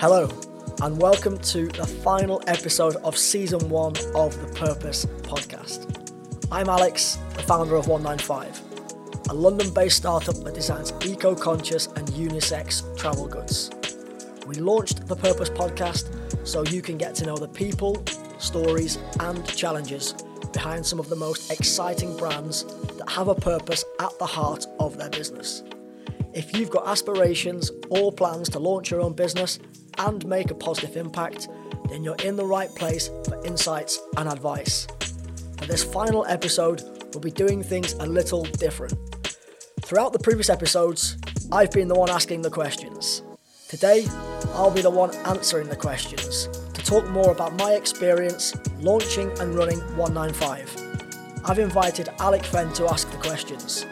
Hello, and welcome to the final episode of season one of the Purpose podcast. I'm Alex, the founder of 195, a London based startup that designs eco conscious and unisex travel goods. We launched the Purpose podcast so you can get to know the people, stories, and challenges behind some of the most exciting brands that have a purpose at the heart of their business. If you've got aspirations or plans to launch your own business and make a positive impact, then you're in the right place for insights and advice. For this final episode, we'll be doing things a little different. Throughout the previous episodes, I've been the one asking the questions. Today, I'll be the one answering the questions to talk more about my experience launching and running 195. I've invited Alec Fenn to ask the questions.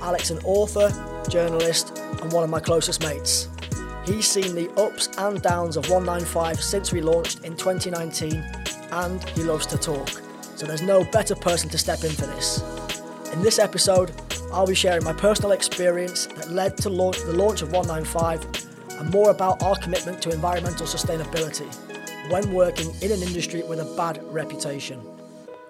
Alec's an author, journalist, and one of my closest mates. He's seen the ups and downs of 195 since we launched in 2019, and he loves to talk. So there's no better person to step in for this. In this episode, I'll be sharing my personal experience that led to launch, the launch of 195 and more about our commitment to environmental sustainability when working in an industry with a bad reputation.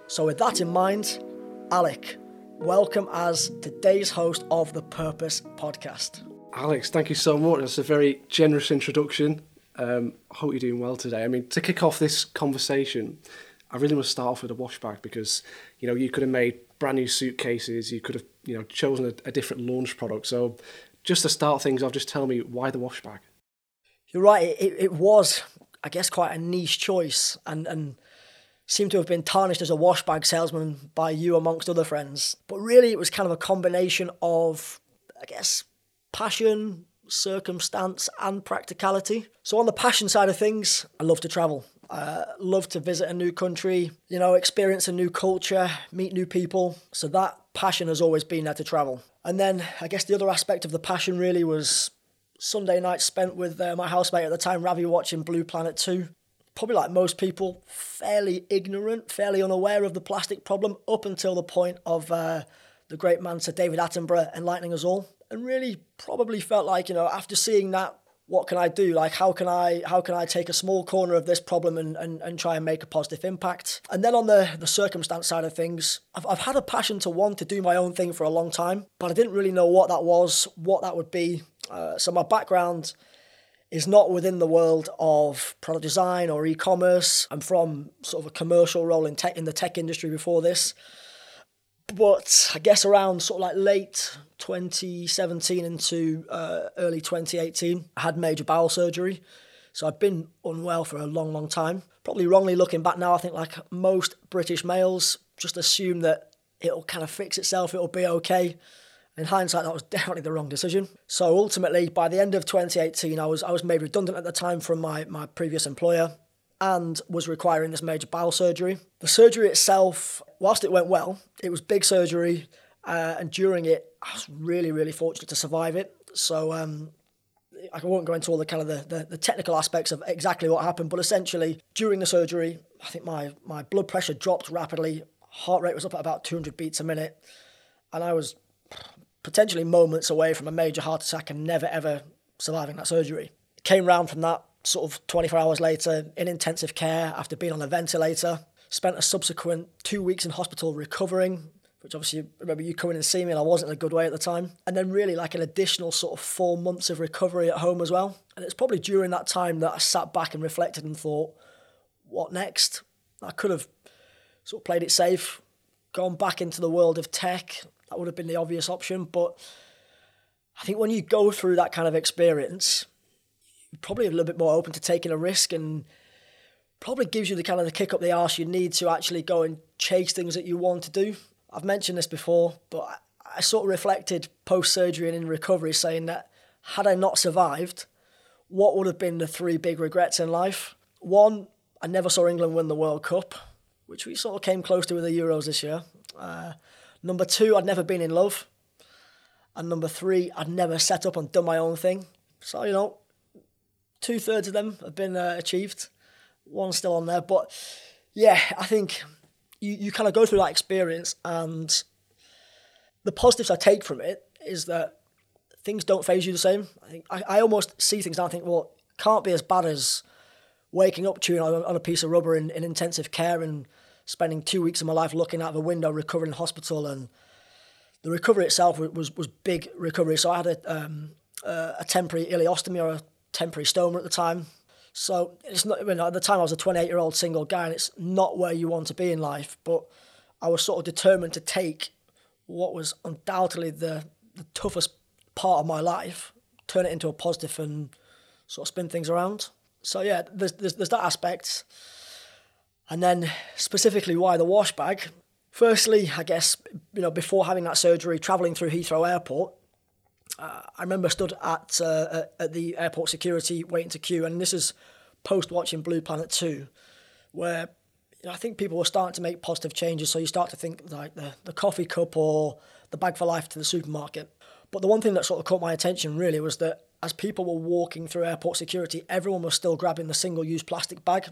So, with that in mind, Alec, welcome as today's host of the Purpose podcast. Alex, thank you so much. That's a very generous introduction. Um, I hope you're doing well today. I mean, to kick off this conversation, I really must start off with a wash bag because you know you could have made brand new suitcases, you could have you know chosen a, a different launch product. So, just to start things off, just tell me why the wash bag. You're right. It, it was, I guess, quite a niche choice, and and seemed to have been tarnished as a wash bag salesman by you amongst other friends. But really, it was kind of a combination of, I guess, passion, circumstance, and practicality. So, on the passion side of things, I love to travel. Uh, love to visit a new country, you know, experience a new culture, meet new people. So, that passion has always been there to travel. And then I guess the other aspect of the passion really was Sunday night spent with uh, my housemate at the time, Ravi, watching Blue Planet 2. Probably like most people, fairly ignorant, fairly unaware of the plastic problem up until the point of uh, the great man Sir David Attenborough enlightening us all and really probably felt like you know after seeing that what can i do? Like how can i how can i take a small corner of this problem and, and, and try and make a positive impact? And then on the the circumstance side of things I've, I've had a passion to want to do my own thing for a long time but i didn't really know what that was what that would be. Uh, so my background is not within the world of product design or e-commerce. I'm from sort of a commercial role in tech in the tech industry before this but I guess around sort of like late 2017 into uh, early 2018, I had major bowel surgery. So I've been unwell for a long, long time. Probably wrongly looking back now, I think like most British males just assume that it'll kind of fix itself, it'll be okay. In hindsight, that was definitely the wrong decision. So ultimately, by the end of 2018, I was I was made redundant at the time from my, my previous employer and was requiring this major bowel surgery. The surgery itself, whilst it went well, it was big surgery, uh, and during it, I was really, really fortunate to survive it. So um, I won't go into all the kind of the, the, the, technical aspects of exactly what happened, but essentially during the surgery, I think my, my blood pressure dropped rapidly, heart rate was up at about 200 beats a minute, and I was potentially moments away from a major heart attack and never ever surviving that surgery. Came round from that sort of 24 hours later in intensive care after being on a ventilator. Spent a subsequent two weeks in hospital recovering, which obviously remember you coming and seeing me and I wasn't in a good way at the time. And then really like an additional sort of four months of recovery at home as well. And it's probably during that time that I sat back and reflected and thought, what next? I could have sort of played it safe, gone back into the world of tech. That would have been the obvious option. But I think when you go through that kind of experience, probably a little bit more open to taking a risk and probably gives you the kind of the kick up the arse you need to actually go and chase things that you want to do. I've mentioned this before, but I sort of reflected post surgery and in recovery saying that had I not survived, what would have been the three big regrets in life? One, I never saw England win the World Cup, which we sort of came close to with the Euros this year. Uh, number two, I'd never been in love. And number three, I'd never set up and done my own thing. So, you know, two thirds of them have been uh, achieved. One's still on there, but yeah, I think you, you kind of go through that experience, and the positives I take from it is that things don't phase you the same. I think I, I almost see things and I think, well, can't be as bad as waking up chewing on, on a piece of rubber in, in intensive care and spending two weeks of my life looking out of a window, recovering in hospital. And the recovery itself was, was, was big recovery. So I had a, um, uh, a temporary ileostomy or a temporary stoma at the time. So it's not, you know, at the time I was a 28 year old single guy and it's not where you want to be in life. But I was sort of determined to take what was undoubtedly the, the toughest part of my life, turn it into a positive and sort of spin things around. So yeah, there's, there's, there's that aspect. And then specifically why the wash bag. Firstly, I guess, you know, before having that surgery, travelling through Heathrow Airport, uh, I remember stood at uh, at the airport security waiting to queue, and this is post watching Blue Planet 2, where you know, I think people were starting to make positive changes. So you start to think like the, the coffee cup or the bag for life to the supermarket. But the one thing that sort of caught my attention really was that as people were walking through airport security, everyone was still grabbing the single use plastic bag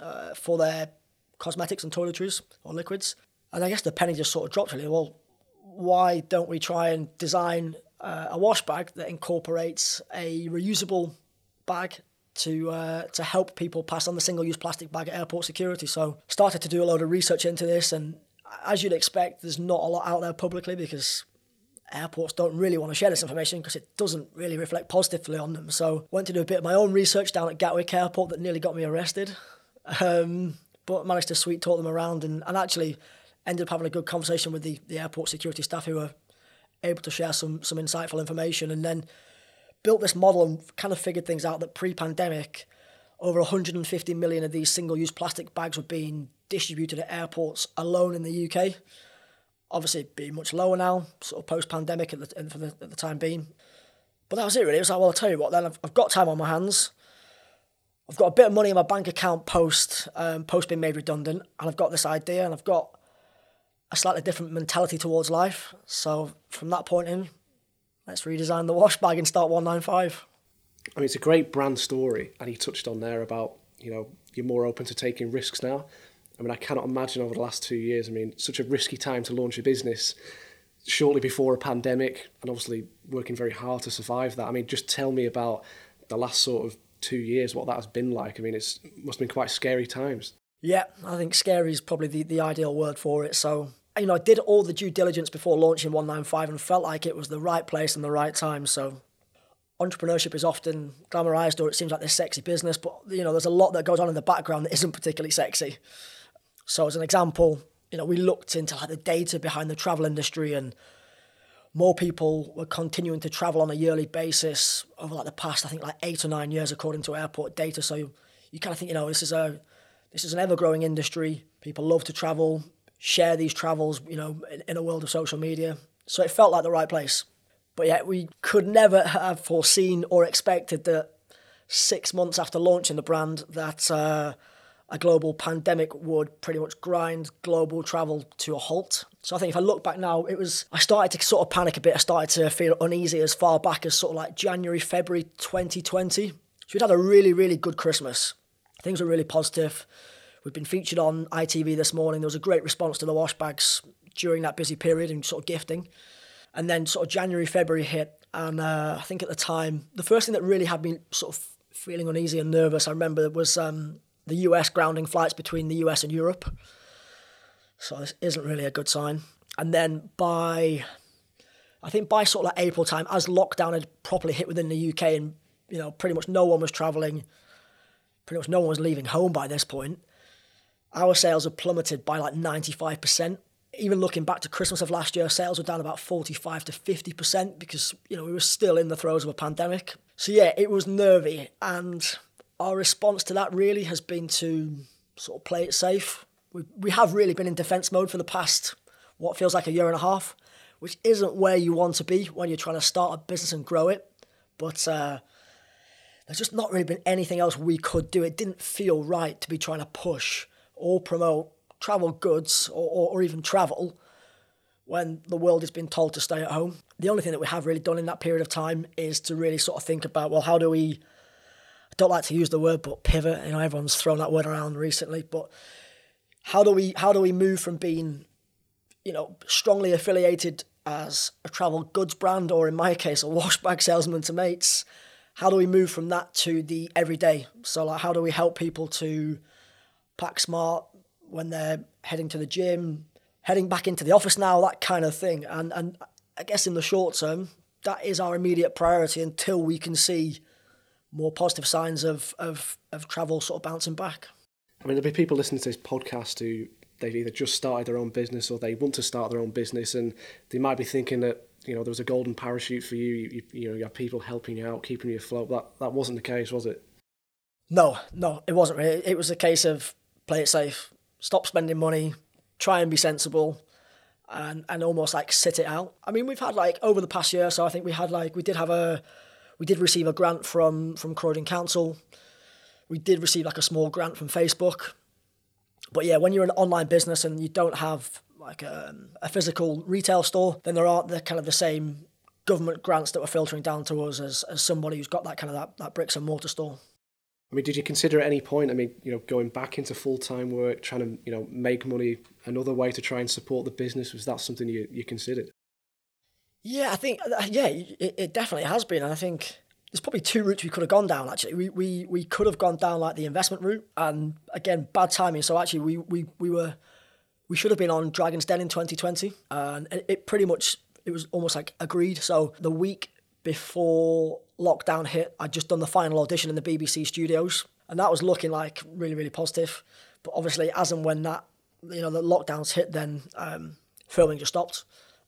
uh, for their cosmetics and toiletries or liquids. And I guess the penny just sort of dropped really. Well, why don't we try and design uh, a wash bag that incorporates a reusable bag to uh, to help people pass on the single use plastic bag at airport security? So started to do a load of research into this, and as you'd expect, there's not a lot out there publicly because airports don't really want to share this information because it doesn't really reflect positively on them. So went to do a bit of my own research down at Gatwick Airport that nearly got me arrested. Um, but managed to sweet talk them around and, and actually ended up having a good conversation with the, the airport security staff who were able to share some some insightful information and then built this model and kind of figured things out that pre-pandemic over 150 million of these single-use plastic bags were being distributed at airports alone in the UK. Obviously, being much lower now, sort of post-pandemic at the, for the, at the time being. But that was it really. It was like, well, I'll tell you what. Then I've, I've got time on my hands. I've got a bit of money in my bank account post um, post being made redundant, and I've got this idea, and I've got a slightly different mentality towards life. So from that point in, let's redesign the wash bag and start 195. I mean, it's a great brand story, and he touched on there about you know you're more open to taking risks now. I mean, I cannot imagine over the last two years. I mean, such a risky time to launch a business shortly before a pandemic, and obviously working very hard to survive that. I mean, just tell me about the last sort of two years, what that has been like. I mean, it's must have been quite scary times. Yeah, I think scary is probably the, the ideal word for it. So, you know, I did all the due diligence before launching 195 and felt like it was the right place and the right time. So, entrepreneurship is often glamorized or it seems like this sexy business, but, you know, there's a lot that goes on in the background that isn't particularly sexy. So, as an example, you know, we looked into like the data behind the travel industry and more people were continuing to travel on a yearly basis over like the past, I think, like eight or nine years, according to airport data. So you, you kind of think, you know, this is a this is an ever growing industry. People love to travel, share these travels, you know, in, in a world of social media. So it felt like the right place. But yet we could never have foreseen or expected that six months after launching the brand that uh, a global pandemic would pretty much grind global travel to a halt. So I think if I look back now, it was I started to sort of panic a bit. I started to feel uneasy as far back as sort of like January, February 2020. So we'd had a really, really good Christmas. Things were really positive. We've been featured on ITV this morning. There was a great response to the wash bags during that busy period and sort of gifting. And then sort of January, February hit, and uh, I think at the time the first thing that really had me sort of feeling uneasy and nervous, I remember was um, the US grounding flights between the US and Europe. So this isn't really a good sign. And then by, I think by sort of like April time, as lockdown had properly hit within the UK and, you know, pretty much no one was travelling, pretty much no one was leaving home by this point, our sales had plummeted by like 95%. Even looking back to Christmas of last year, sales were down about 45 to 50% because, you know, we were still in the throes of a pandemic. So yeah, it was nervy and our response to that really has been to sort of play it safe. We, we have really been in defence mode for the past, what feels like a year and a half, which isn't where you want to be when you're trying to start a business and grow it. But uh, there's just not really been anything else we could do. It didn't feel right to be trying to push or promote travel goods or, or, or even travel when the world has been told to stay at home. The only thing that we have really done in that period of time is to really sort of think about, well, how do we I don't like to use the word, but pivot. You know, everyone's thrown that word around recently. But how do we how do we move from being, you know, strongly affiliated as a travel goods brand, or in my case, a wash bag salesman to mates? How do we move from that to the everyday? So like how do we help people to pack smart when they're heading to the gym, heading back into the office now, that kind of thing. And and I guess in the short term, that is our immediate priority until we can see more positive signs of of, of travel sort of bouncing back. I mean, there'll be people listening to this podcast who they've either just started their own business or they want to start their own business, and they might be thinking that you know there was a golden parachute for you. You, you know, you have people helping you out, keeping you afloat. That that wasn't the case, was it? No, no, it wasn't really. It was a case of play it safe, stop spending money, try and be sensible, and and almost like sit it out. I mean, we've had like over the past year, so I think we had like we did have a we did receive a grant from from Croydon Council. We did receive like a small grant from Facebook. But yeah, when you're an online business and you don't have like a, a physical retail store, then there aren't the kind of the same government grants that were filtering down to us as, as somebody who's got that kind of that, that bricks and mortar store. I mean, did you consider at any point, I mean, you know, going back into full time work, trying to, you know, make money another way to try and support the business? Was that something you, you considered? Yeah, I think, uh, yeah, it, it definitely has been. And I think there's probably two routes we could have gone down, actually. We, we, we could have gone down like the investment route. And again, bad timing. So actually, we, we, we were, we should have been on Dragon's Den in 2020. And it, pretty much, it was almost like agreed. So the week before lockdown hit, I'd just done the final audition in the BBC studios, and that was looking like really, really positive. But obviously, as and when that, you know, the lockdowns hit, then um, filming just stopped.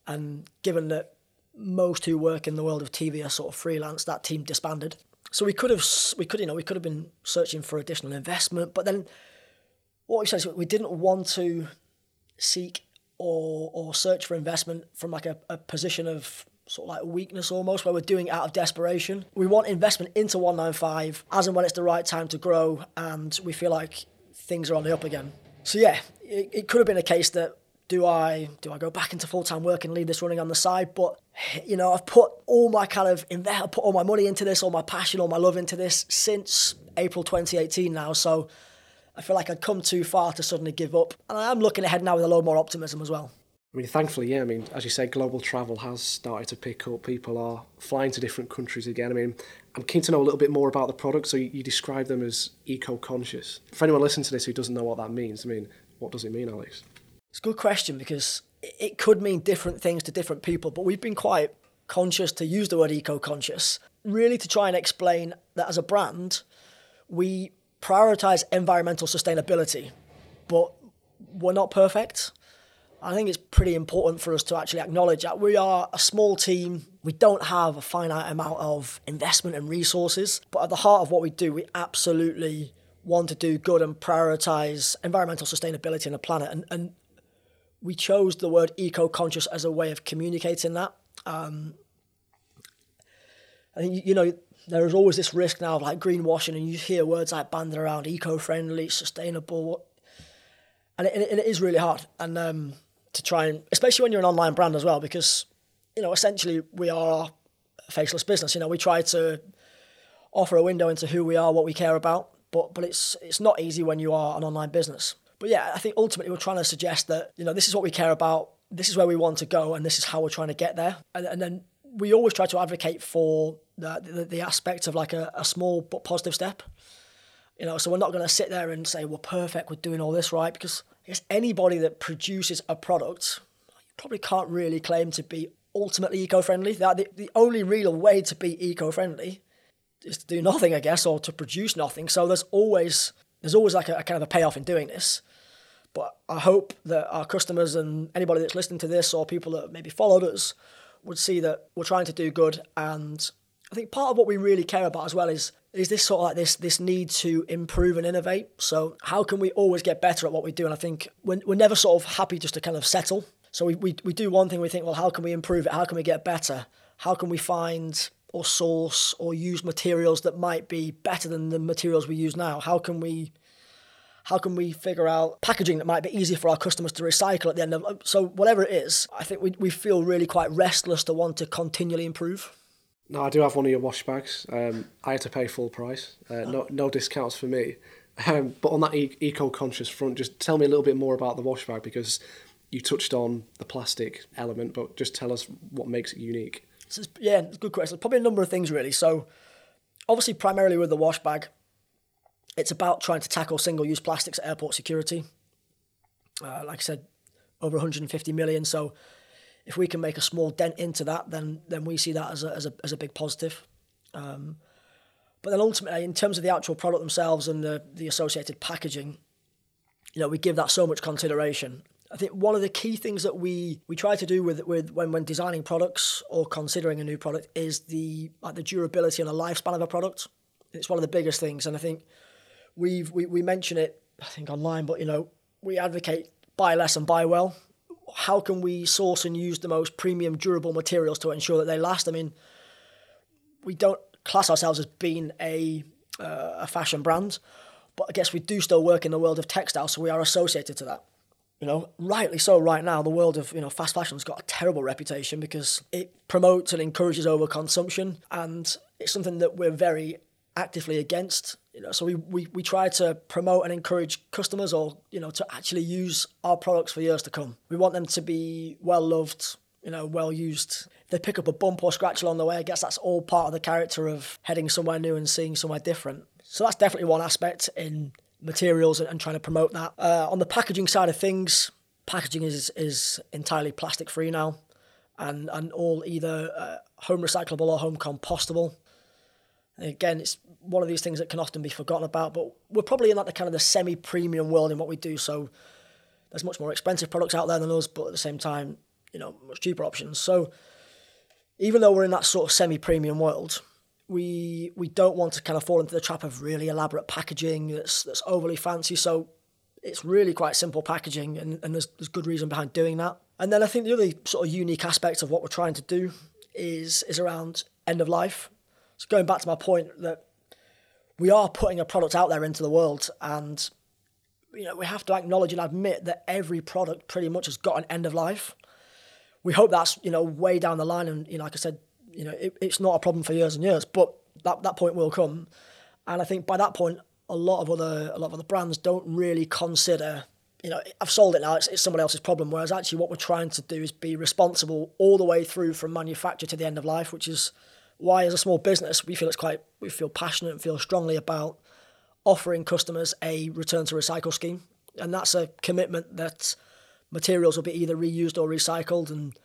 And given that most who work in the world of TV are sort of freelance, that team disbanded. So we could have, we could, you know, we could have been searching for additional investment, but then what we said is we didn't want to seek or or search for investment from like a, a position of sort of like weakness almost, where we're doing out of desperation. We want investment into 195 as and when it's the right time to grow and we feel like things are on the up again. So yeah, it, it could have been a case that do I do I go back into full time work and leave this running on the side? But you know, I've put all my kind of invest, I've put all my money into this, all my passion, all my love into this since April 2018 now. So I feel like I'd come too far to suddenly give up, and I am looking ahead now with a lot more optimism as well. I mean, thankfully, yeah. I mean, as you say, global travel has started to pick up. People are flying to different countries again. I mean, I'm keen to know a little bit more about the product. So you, you describe them as eco-conscious. For anyone listening to this who doesn't know what that means, I mean, what does it mean, Alex? It's a good question because it could mean different things to different people, but we've been quite conscious to use the word eco-conscious, really to try and explain that as a brand, we prioritize environmental sustainability, but we're not perfect I think it's pretty important for us to actually acknowledge that we are a small team. We don't have a finite amount of investment and resources, but at the heart of what we do, we absolutely want to do good and prioritize environmental sustainability in the planet. And, and we chose the word eco conscious as a way of communicating that. Um, I think, you know, there is always this risk now of like greenwashing, and you hear words like banded around eco friendly, sustainable. And it, and it is really hard. And um, to try and, especially when you're an online brand as well, because, you know, essentially we are a faceless business. You know, we try to offer a window into who we are, what we care about, but but it's it's not easy when you are an online business. But yeah, I think ultimately we're trying to suggest that you know this is what we care about, this is where we want to go, and this is how we're trying to get there. And, and then we always try to advocate for the the, aspect of like a, a small but positive step. You know, so we're not going to sit there and say we're perfect, we're doing all this right, because I guess anybody that produces a product, you probably can't really claim to be ultimately eco-friendly. That the, the only real way to be eco-friendly is to do nothing, I guess, or to produce nothing. So there's always there's always like a, a kind of a payoff in doing this. But I hope that our customers and anybody that's listening to this or people that maybe followed us would see that we're trying to do good. And I think part of what we really care about as well is is this sort of like this this need to improve and innovate. So how can we always get better at what we do? And I think we're, we're never sort of happy just to kind of settle. So we, we, we do one thing, we think, well, how can we improve it? How can we get better? How can we find or source or use materials that might be better than the materials we use now? How can we how can we figure out packaging that might be easier for our customers to recycle at the end of so whatever it is i think we, we feel really quite restless to want to continually improve no, I do have one of your wash bags. Um, I had to pay full price. Uh, no, no discounts for me. Um, but on that e- eco-conscious front, just tell me a little bit more about the wash bag because you touched on the plastic element, but just tell us what makes it unique. So yeah, it's a good question. Probably a number of things really. So obviously, primarily with the wash bag, it's about trying to tackle single use plastics at airport security. Uh, like I said, over 150 million. So if we can make a small dent into that, then then we see that as a, as a, as a big positive. Um, but then ultimately, in terms of the actual product themselves and the, the associated packaging, you know, we give that so much consideration. I think one of the key things that we, we try to do with with when, when designing products or considering a new product is the like the durability and the lifespan of a product. It's one of the biggest things, and I think we've we, we mention it I think online, but you know we advocate buy less and buy well. How can we source and use the most premium, durable materials to ensure that they last? I mean, we don't class ourselves as being a uh, a fashion brand, but I guess we do still work in the world of textiles, so we are associated to that. You know, rightly so. Right now, the world of you know fast fashion's got a terrible reputation because it promotes and encourages overconsumption, and it's something that we're very actively against. You know, so we, we, we try to promote and encourage customers or, you know, to actually use our products for years to come. We want them to be well loved, you know, well used. If they pick up a bump or scratch along the way, I guess that's all part of the character of heading somewhere new and seeing somewhere different. So that's definitely one aspect in materials and, and trying to promote that. Uh, on the packaging side of things, packaging is is entirely plastic free now, and and all either uh, home recyclable or home compostable. Again, it's one of these things that can often be forgotten about, but we're probably in like the kind of the semi-premium world in what we do. So there's much more expensive products out there than us, but at the same time, you know, much cheaper options. So even though we're in that sort of semi-premium world, we we don't want to kind of fall into the trap of really elaborate packaging that's that's overly fancy. So it's really quite simple packaging, and, and there's there's good reason behind doing that. And then I think the other sort of unique aspect of what we're trying to do is is around end of life. So going back to my point that we are putting a product out there into the world, and you know we have to acknowledge and admit that every product pretty much has got an end of life. We hope that's you know way down the line, and you know like I said, you know it, it's not a problem for years and years, but that that point will come, and I think by that point, a lot of other a lot of other brands don't really consider. You know, I've sold it now. It's, it's someone else's problem. Whereas actually, what we're trying to do is be responsible all the way through from manufacture to the end of life, which is why as a small business we feel it's quite we feel passionate and feel strongly about offering customers a return to recycle scheme and that's a commitment that materials will be either reused or recycled and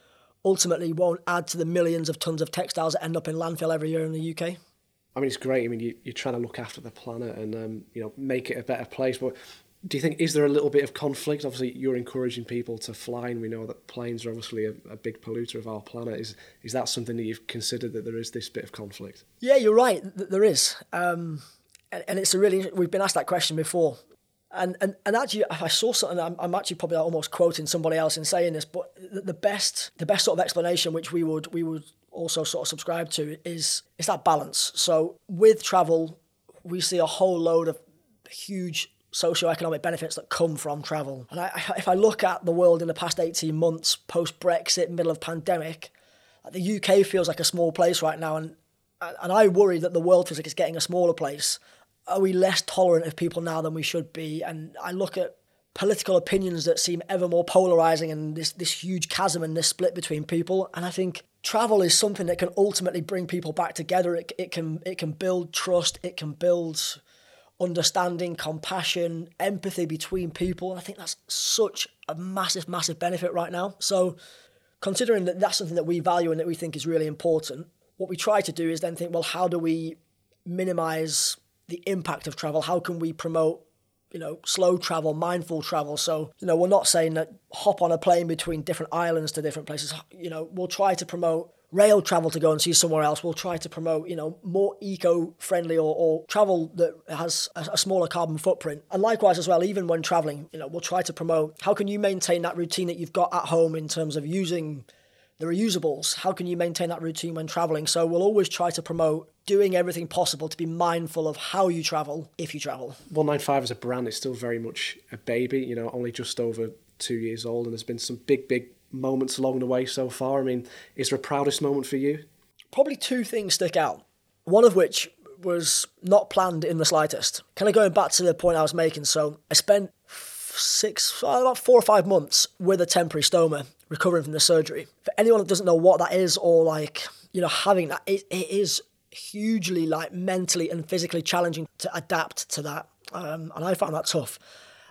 ultimately won't add to the millions of tons of textiles that end up in landfill every year in the UK. I mean, it's great. I mean, you, you're trying to look after the planet and um, you know make it a better place. But do you think is there a little bit of conflict? Obviously, you're encouraging people to fly, and we know that planes are obviously a, a, big polluter of our planet. Is is that something that you've considered that there is this bit of conflict? Yeah, you're right. There is, um, and, and it's a really we've been asked that question before, and and, and actually I saw something. I'm, I'm actually probably almost quoting somebody else in saying this, but the, the best the best sort of explanation which we would we would also sort of subscribe to is is that balance. So with travel, we see a whole load of huge socioeconomic benefits that come from travel. And I, if I look at the world in the past 18 months, post Brexit, middle of pandemic, uh, the UK feels like a small place right now. And, uh, and I worry that the world feels like it's getting a smaller place. Are we less tolerant of people now than we should be? And I look at political opinions that seem ever more polarizing and this, this huge chasm and this split between people. And I think travel is something that can ultimately bring people back together. It, it can it can build trust. It can build understanding, compassion, empathy between people. And I think that's such a massive, massive benefit right now. So, considering that that's something that we value and that we think is really important, what we try to do is then think, well, how do we minimize the impact of travel? How can we promote you know, slow travel, mindful travel. So, you know, we're not saying that hop on a plane between different islands to different places. You know, we'll try to promote rail travel to go and see somewhere else. We'll try to promote, you know, more eco-friendly or, or travel that has a, a, smaller carbon footprint. And likewise as well, even when traveling, you know, we'll try to promote how can you maintain that routine that you've got at home in terms of using the reusables? How can you maintain that routine when traveling? So we'll always try to promote doing everything possible to be mindful of how you travel if you travel. 195 as a brand is still very much a baby, you know, only just over two years old, and there's been some big, big moments along the way so far? I mean, is there a proudest moment for you? Probably two things stick out. One of which was not planned in the slightest. Kind of going back to the point I was making. So I spent six, about four or five months with a temporary stoma recovering from the surgery. For anyone that doesn't know what that is or like, you know, having that, it, it is hugely like mentally and physically challenging to adapt to that. Um, and I found that tough.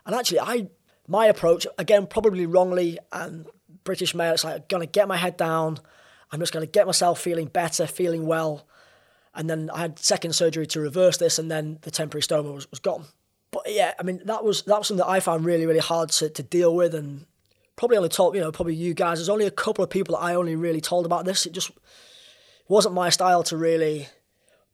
And actually, I my approach again probably wrongly and British male. It's like I'm gonna get my head down. I'm just gonna get myself feeling better, feeling well. And then I had second surgery to reverse this, and then the temporary stoma was, was gone. But yeah, I mean that was that was something that I found really really hard to, to deal with, and probably only told you know probably you guys. There's only a couple of people that I only really told about this. It just wasn't my style to really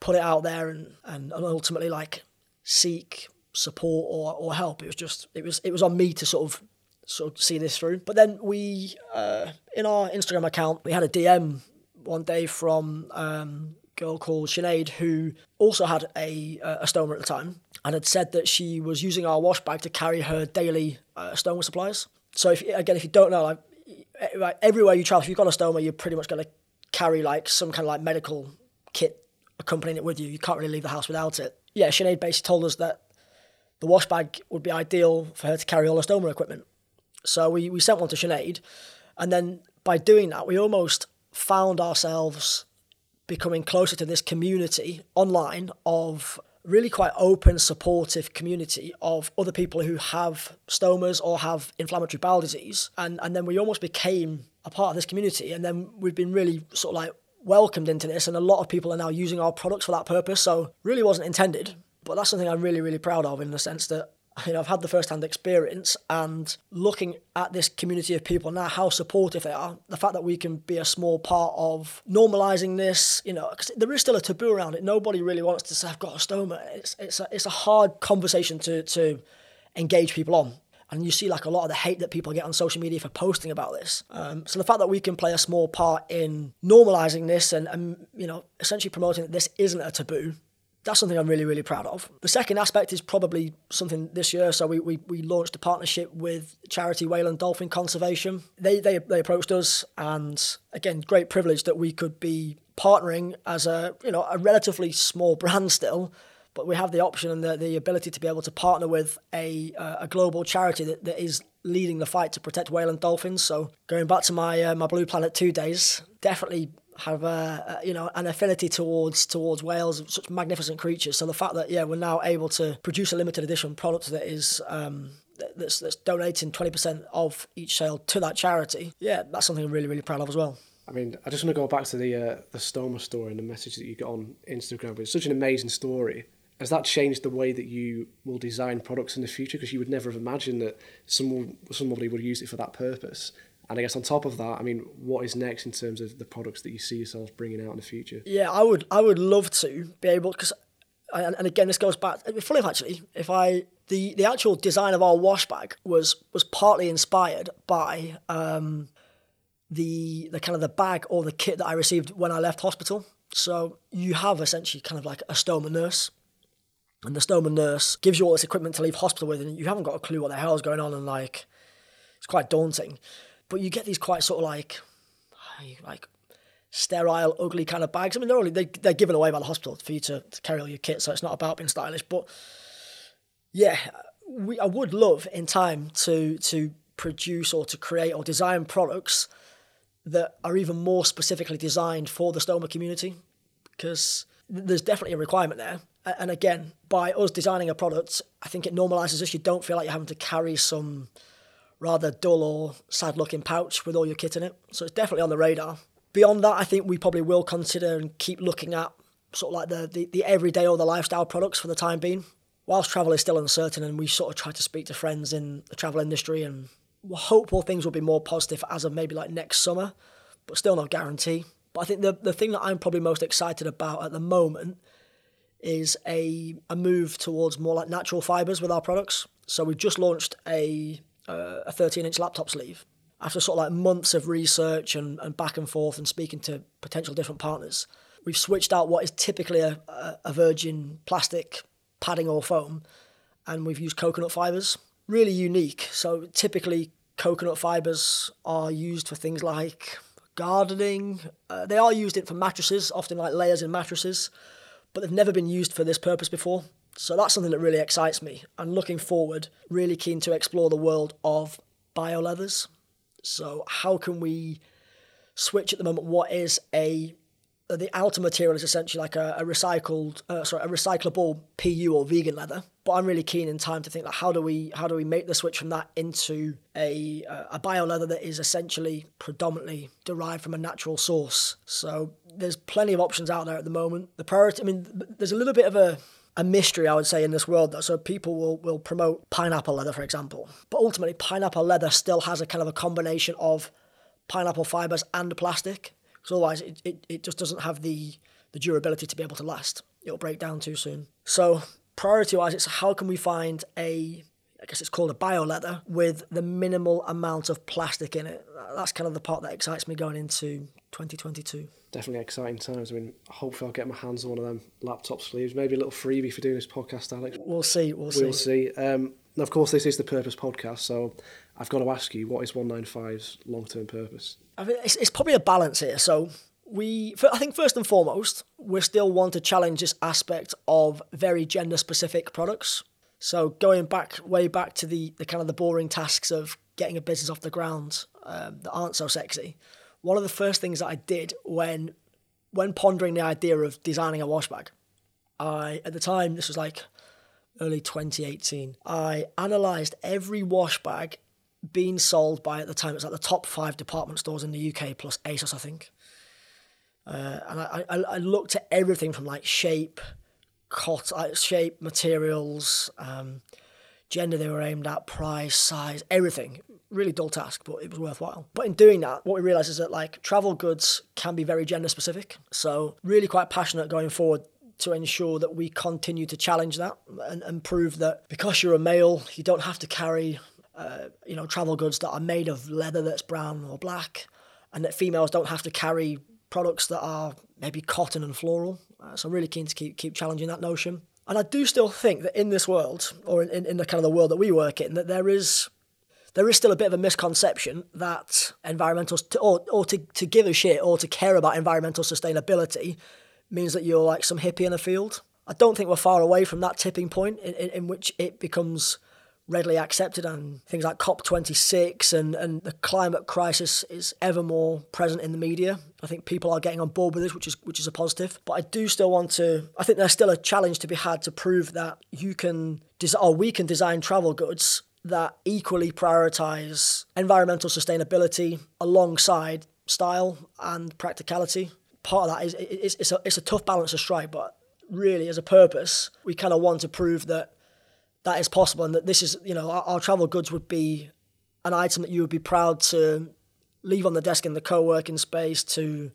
put it out there and, and, and ultimately like seek support or, or help. It was just it was it was on me to sort of sort of see this through. But then we uh, in our Instagram account we had a DM one day from um, a girl called Sinead who also had a a stoma at the time and had said that she was using our wash bag to carry her daily uh, stoma supplies. So if again if you don't know like everywhere you travel if you've got a stoma you're pretty much going to carry like some kind of like medical kit accompanying it with you. You can't really leave the house without it. Yeah, Sinead basically told us that the wash bag would be ideal for her to carry all her stoma equipment. So we, we sent one to Sinead, and then by doing that, we almost found ourselves becoming closer to this community online of really quite open, supportive community of other people who have stomas or have inflammatory bowel disease. And, and then we almost became a part of this community. And then we've been really sort of like welcomed into this. And a lot of people are now using our products for that purpose. So really wasn't intended. But that's something I'm really, really proud of in the sense that you know, I've had the first-hand experience and looking at this community of people now, how supportive they are. The fact that we can be a small part of normalizing this, you know, because there is still a taboo around it. Nobody really wants to say, "I've got a stoma." It's it's a, it's a hard conversation to to engage people on. And you see like a lot of the hate that people get on social media for posting about this. Um, so the fact that we can play a small part in normalizing this and, and you know essentially promoting that this isn't a taboo that's something I'm really, really proud of. The second aspect is probably something this year. So we, we, we launched a partnership with charity Whale and Dolphin Conservation. They, they, they approached us and again, great privilege that we could be partnering as a, you know, a relatively small brand still, but we have the option and the, the ability to be able to partner with a, uh, a global charity that, that is leading the fight to protect whale and dolphins. So going back to my, uh, my Blue Planet 2 days, definitely have a, you know an affinity towards towards whales, such magnificent creatures. So the fact that yeah we're now able to produce a limited edition product that is um, that's that's donating twenty percent of each sale to that charity, yeah, that's something I'm really really proud of as well. I mean, I just want to go back to the uh, the Stoma story and the message that you got on Instagram. It's such an amazing story. Has that changed the way that you will design products in the future? Because you would never have imagined that someone somebody would use it for that purpose. And I guess on top of that, I mean, what is next in terms of the products that you see yourselves bringing out in the future? Yeah, I would, I would love to be able because, and, and again, this goes back. Fully actually, if I the the actual design of our wash bag was was partly inspired by um, the the kind of the bag or the kit that I received when I left hospital. So you have essentially kind of like a stoma nurse, and the stoma nurse gives you all this equipment to leave hospital with, and you haven't got a clue what the hell is going on, and like it's quite daunting. But you get these quite sort of like, like sterile, ugly kind of bags. I mean, they're only they, they're given away by the hospital for you to, to carry all your kit, so it's not about being stylish. But yeah, we I would love in time to to produce or to create or design products that are even more specifically designed for the stoma community because there's definitely a requirement there. And again, by us designing a product, I think it normalizes this. You don't feel like you're having to carry some rather dull or sad looking pouch with all your kit in it. So it's definitely on the radar. Beyond that, I think we probably will consider and keep looking at sort of like the, the, the everyday or the lifestyle products for the time being. Whilst travel is still uncertain and we sort of try to speak to friends in the travel industry and we're hopeful things will be more positive as of maybe like next summer, but still no guarantee. But I think the, the thing that I'm probably most excited about at the moment is a, a move towards more like natural fibres with our products. So we've just launched a uh, a 13 inch laptop sleeve. After sort of like months of research and, and back and forth and speaking to potential different partners, we've switched out what is typically a, a virgin plastic padding or foam and we've used coconut fibres. Really unique. So typically, coconut fibres are used for things like gardening. Uh, they are used in for mattresses, often like layers in mattresses, but they've never been used for this purpose before. So that's something that really excites me. And looking forward, really keen to explore the world of bio leathers. So how can we switch at the moment what is a the outer material is essentially like a, a recycled, uh, sorry, a recyclable PU or vegan leather. But I'm really keen in time to think like how do we how do we make the switch from that into a a bio leather that is essentially predominantly derived from a natural source. So there's plenty of options out there at the moment. The priority, I mean, there's a little bit of a a mystery, I would say, in this world. Though. So people will, will promote pineapple leather, for example. But ultimately, pineapple leather still has a kind of a combination of pineapple fibers and plastic. Because otherwise, it, it, it just doesn't have the, the durability to be able to last. It'll break down too soon. So priority wise, it's how can we find a I guess it's called a bio leather with the minimal amount of plastic in it. That's kind of the part that excites me going into 2022. Definitely exciting times. I mean, hopefully I'll get my hands on one of them laptop sleeves. Maybe a little freebie for doing this podcast, Alex. We'll see. We'll see. We'll see. Um, and of course, this is the Purpose podcast, so I've got to ask you, what is 195's long term purpose? I mean, it's, it's probably a balance here. So we, I think, first and foremost, we still want to challenge this aspect of very gender specific products. So going back way back to the, the kind of the boring tasks of getting a business off the ground um, that aren't so sexy. One of the first things that I did when when pondering the idea of designing a wash bag, I at the time this was like early 2018. I analysed every wash bag being sold by at the time it was like the top five department stores in the UK plus ASOS I think. Uh, and I, I, I looked at everything from like shape, cut, shape, materials, um, gender they were aimed at, price, size, everything. Really dull task, but it was worthwhile. But in doing that, what we realised is that like travel goods can be very gender specific. So really quite passionate going forward to ensure that we continue to challenge that and, and prove that because you're a male, you don't have to carry, uh, you know, travel goods that are made of leather that's brown or black, and that females don't have to carry products that are maybe cotton and floral. Uh, so I'm really keen to keep keep challenging that notion. And I do still think that in this world, or in, in the kind of the world that we work in, that there is there is still a bit of a misconception that environmental or, or to, to give a shit or to care about environmental sustainability means that you're like some hippie in a field. I don't think we're far away from that tipping point in, in, in which it becomes readily accepted and things like COP26 and, and the climate crisis is ever more present in the media. I think people are getting on board with this, which is which is a positive. But I do still want to I think there's still a challenge to be had to prove that you can or we can design travel goods that equally prioritize environmental sustainability alongside style and practicality. Part of that is it's, it's, a, it's a tough balance to strike, but really as a purpose, we kind of want to prove that that is possible and that this is, you know, our, our travel goods would be an item that you would be proud to leave on the desk in the co-working space to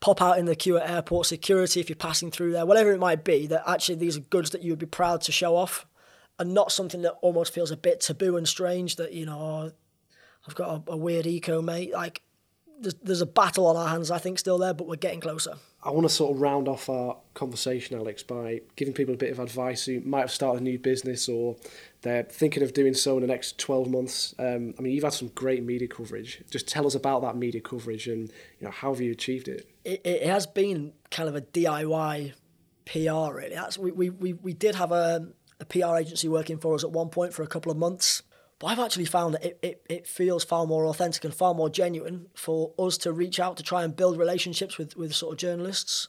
pop out in the queue at airport security if you're passing through there, whatever it might be, that actually these are goods that you would be proud to show off and not something that almost feels a bit taboo and strange that, you know, oh, I've got a, a weird eco mate. Like, there's, there's a battle on our hands, I think, still there, but we're getting closer. I want to sort of round off our conversation, Alex, by giving people a bit of advice who might have started a new business or they're thinking of doing so in the next 12 months. Um, I mean, you've had some great media coverage. Just tell us about that media coverage and you know how have you achieved it? It, it has been kind of a DIY PR, really. That's we, we, we, we did have a, a PR agency working for us at one point for a couple of months. But I've actually found that it, it, it feels far more authentic and far more genuine for us to reach out to try and build relationships with, with sort of journalists.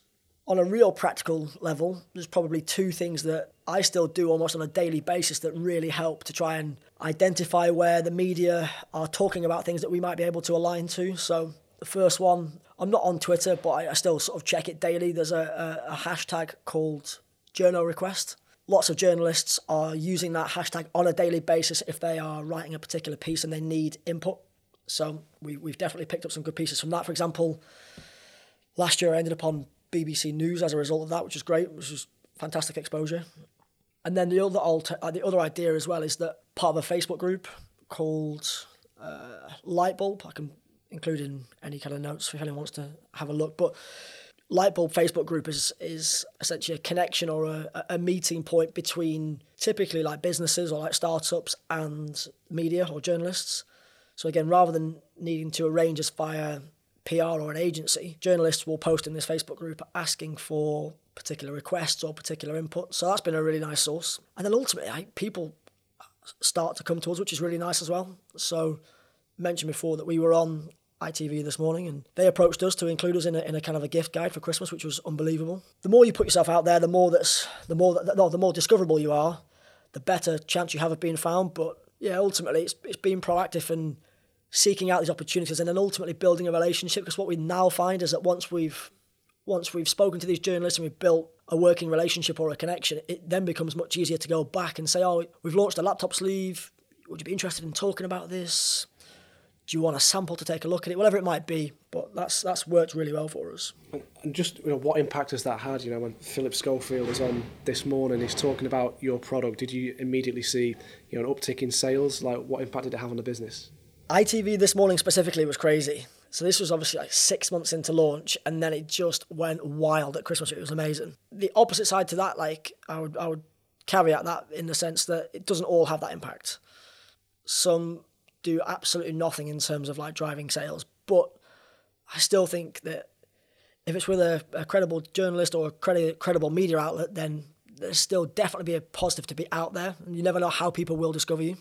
On a real practical level, there's probably two things that I still do almost on a daily basis that really help to try and identify where the media are talking about things that we might be able to align to. So the first one, I'm not on Twitter, but I, I still sort of check it daily. There's a, a, a hashtag called Journo Request lots of journalists are using that hashtag on a daily basis if they are writing a particular piece and they need input. So we, we've definitely picked up some good pieces from that. For example, last year I ended up on BBC News as a result of that, which is great, which is fantastic exposure. And then the other alter, uh, the other idea as well is that part of a Facebook group called uh, Lightbulb. I can include in any kind of notes if anyone wants to have a look. But Lightbulb Facebook group is is essentially a connection or a, a meeting point between typically like businesses or like startups and media or journalists. So again, rather than needing to arrange us via PR or an agency, journalists will post in this Facebook group asking for particular requests or particular input. So that's been a really nice source. And then ultimately, I, people start to come to us, which is really nice as well. So mentioned before that we were on ITV this morning, and they approached us to include us in a, in a kind of a gift guide for Christmas, which was unbelievable. The more you put yourself out there, the more that's the more that, no, the more discoverable you are, the better chance you have of being found. But yeah, ultimately, it's it's being proactive and seeking out these opportunities, and then ultimately building a relationship. Because what we now find is that once we've once we've spoken to these journalists and we've built a working relationship or a connection, it then becomes much easier to go back and say, "Oh, we've launched a laptop sleeve. Would you be interested in talking about this? Do you want a sample to take a look at it? Whatever it might be." But that's that's worked really well for us. And just you know, what impact has that had? You know, when Philip Schofield was on this morning, he's talking about your product. Did you immediately see you know an uptick in sales? Like, what impact did it have on the business? ITV this morning specifically was crazy. So this was obviously like six months into launch, and then it just went wild at Christmas. It was amazing. The opposite side to that, like I would, I would caveat that in the sense that it doesn't all have that impact. Some do absolutely nothing in terms of like driving sales, but I still think that if it's with a, a credible journalist or a credi- credible media outlet, then there's still definitely be a positive to be out there, and you never know how people will discover you.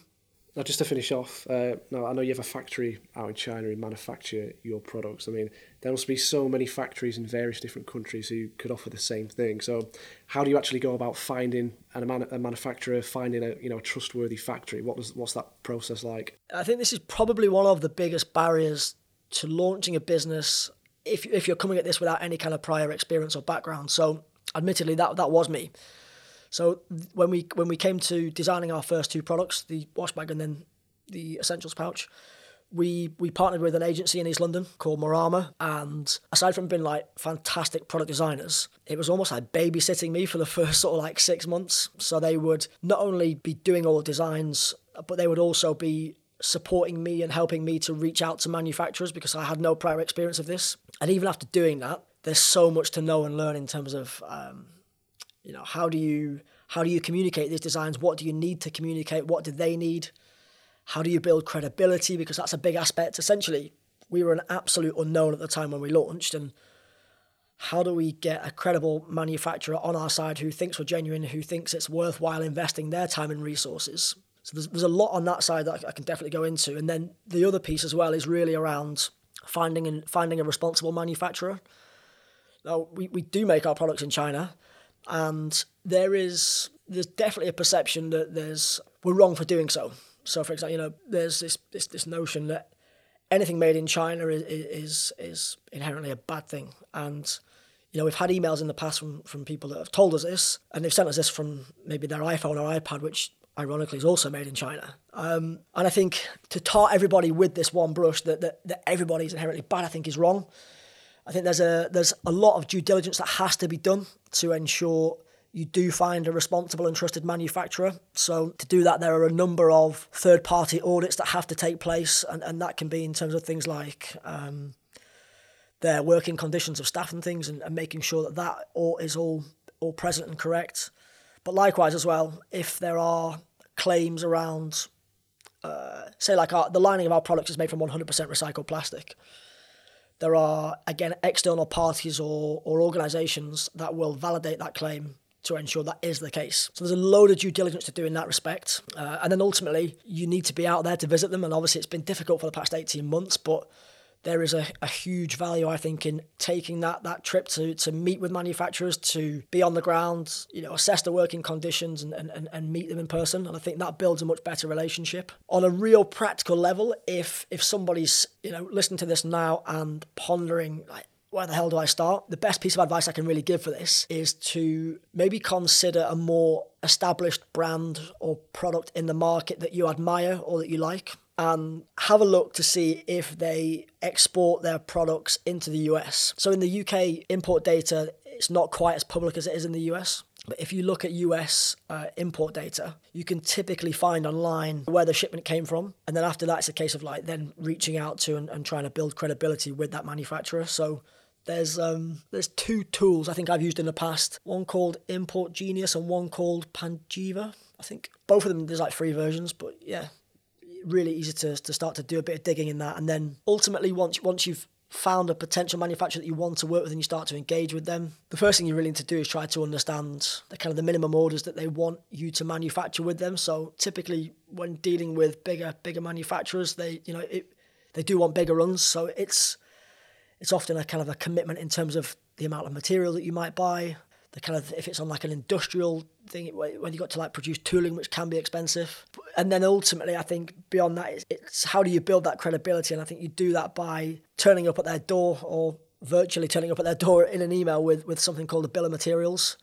Now, just to finish off, uh, now I know you have a factory out in China who manufacture your products. I mean, there must be so many factories in various different countries who could offer the same thing. So, how do you actually go about finding a, man- a manufacturer, finding a you know a trustworthy factory? What does what's that process like? I think this is probably one of the biggest barriers to launching a business if if you're coming at this without any kind of prior experience or background. So, admittedly, that that was me. So when we when we came to designing our first two products, the wash bag and then the essentials pouch, we we partnered with an agency in East London called Marama, and aside from being like fantastic product designers, it was almost like babysitting me for the first sort of like six months. So they would not only be doing all the designs, but they would also be supporting me and helping me to reach out to manufacturers because I had no prior experience of this. And even after doing that, there's so much to know and learn in terms of um, you know how do you how do you communicate these designs? What do you need to communicate? What do they need? How do you build credibility? Because that's a big aspect. Essentially we were an absolute unknown at the time when we launched and how do we get a credible manufacturer on our side who thinks we're genuine who thinks it's worthwhile investing their time and resources? So there's, there's a lot on that side that I can definitely go into. And then the other piece as well is really around finding and finding a responsible manufacturer. Now we, we do make our products in china and there is there's definitely a perception that there's we're wrong for doing so. So, for example, you know, there's this this, this notion that anything made in China is, is is inherently a bad thing, and you know we've had emails in the past from from people that have told us this, and they've sent us this from maybe their iPhone or iPad, which ironically is also made in China. Um, and I think to tar everybody with this one brush that that, that everybody is inherently bad, I think is wrong. I think there's a there's a lot of due diligence that has to be done to ensure you do find a responsible and trusted manufacturer. So to do that, there are a number of third party audits that have to take place, and, and that can be in terms of things like um, their working conditions of staff and things, and, and making sure that that all is all all present and correct. But likewise as well, if there are claims around, uh, say like our, the lining of our products is made from 100% recycled plastic there are again external parties or, or organizations that will validate that claim to ensure that is the case. So there's a load of due diligence to do in that respect. Uh, and then ultimately, you need to be out there to visit them. And obviously, it's been difficult for the past 18 months, but there is a, a huge value, I think, in taking that that trip to to meet with manufacturers, to be on the ground, you know, assess the working conditions and, and, and meet them in person. And I think that builds a much better relationship. On a real practical level, if if somebody's, you know, listening to this now and pondering like where the hell do I start? The best piece of advice I can really give for this is to maybe consider a more established brand or product in the market that you admire or that you like and have a look to see if they export their products into the US. So in the UK, import data it's not quite as public as it is in the US. But if you look at US uh, import data, you can typically find online where the shipment came from. And then after that, it's a case of like then reaching out to and, and trying to build credibility with that manufacturer. So there's um there's two tools I think I've used in the past. One called Import Genius and one called Panjiva. I think both of them there's like free versions, but yeah, really easy to, to start to do a bit of digging in that. And then ultimately, once once you've found a potential manufacturer that you want to work with and you start to engage with them, the first thing you really need to do is try to understand the kind of the minimum orders that they want you to manufacture with them. So typically, when dealing with bigger bigger manufacturers, they you know it they do want bigger runs. So it's it's often a kind of a commitment in terms of the amount of material that you might buy. The kind of if it's on like an industrial thing when you got to like produce tooling, which can be expensive. And then ultimately, I think beyond that, it's, it's how do you build that credibility? And I think you do that by turning up at their door or virtually turning up at their door in an email with with something called a bill of materials.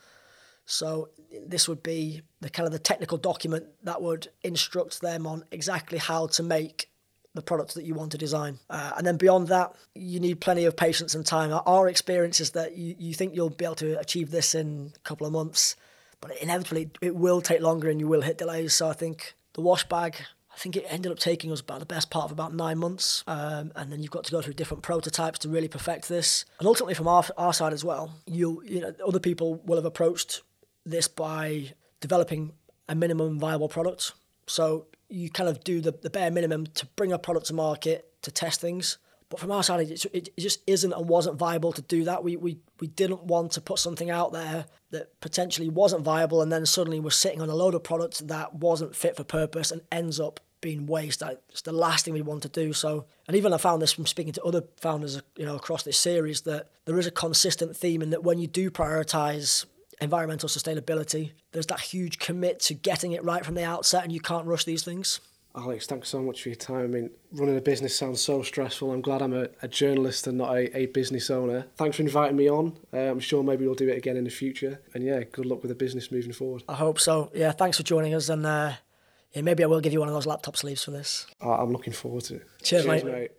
So this would be the kind of the technical document that would instruct them on exactly how to make the product that you want to design. Uh, and then beyond that, you need plenty of patience and time. Our experience is that you, you think you'll be able to achieve this in a couple of months, but inevitably it will take longer and you will hit delays. So I think the wash bag, I think it ended up taking us about the best part of about nine months. Um, and then you've got to go through different prototypes to really perfect this. And ultimately from our, our side as well, you you know, other people will have approached this by developing a minimum viable product. So you kind of do the, the bare minimum to bring a product to market to test things. But from our side, it, it just isn't and wasn't viable to do that. We, we, we didn't want to put something out there that potentially wasn't viable and then suddenly we're sitting on a load of products that wasn't fit for purpose and ends up being waste. It's the last thing we want to do. So, and even I found this from speaking to other founders, you know, across this series that there is a consistent theme in that when you do prioritize environmental sustainability. There's that huge commit to getting it right from the outset, and you can't rush these things. Alex, thanks so much for your time. I mean, running a business sounds so stressful. I'm glad I'm a, a journalist and not a, a business owner. Thanks for inviting me on. Uh, I'm sure maybe we'll do it again in the future. And yeah, good luck with the business moving forward. I hope so. Yeah, thanks for joining us. And uh, yeah, maybe I will give you one of those laptop sleeves for this. I'm looking forward to it. Cheers, Cheers mate. mate.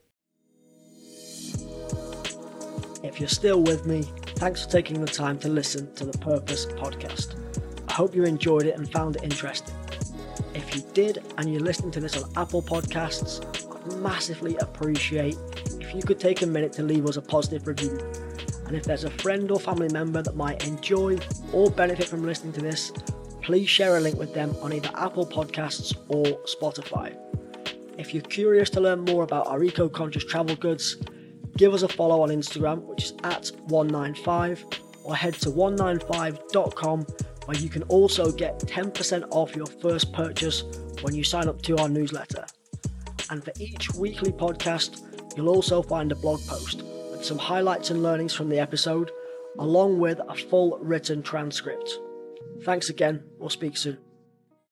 If you're still with me, thanks for taking the time to listen to the Purpose podcast. I hope you enjoyed it and found it interesting. If you did and you're listening to this on Apple Podcasts, I'd massively appreciate if you could take a minute to leave us a positive review. And if there's a friend or family member that might enjoy or benefit from listening to this, please share a link with them on either Apple Podcasts or Spotify. If you're curious to learn more about our eco conscious travel goods, give us a follow on Instagram, which is at OneNine5, or head to onenine5.com where you can also get 10% off your first purchase when you sign up to our newsletter. And for each weekly podcast, you'll also find a blog post with some highlights and learnings from the episode, along with a full written transcript. Thanks again, we'll speak soon.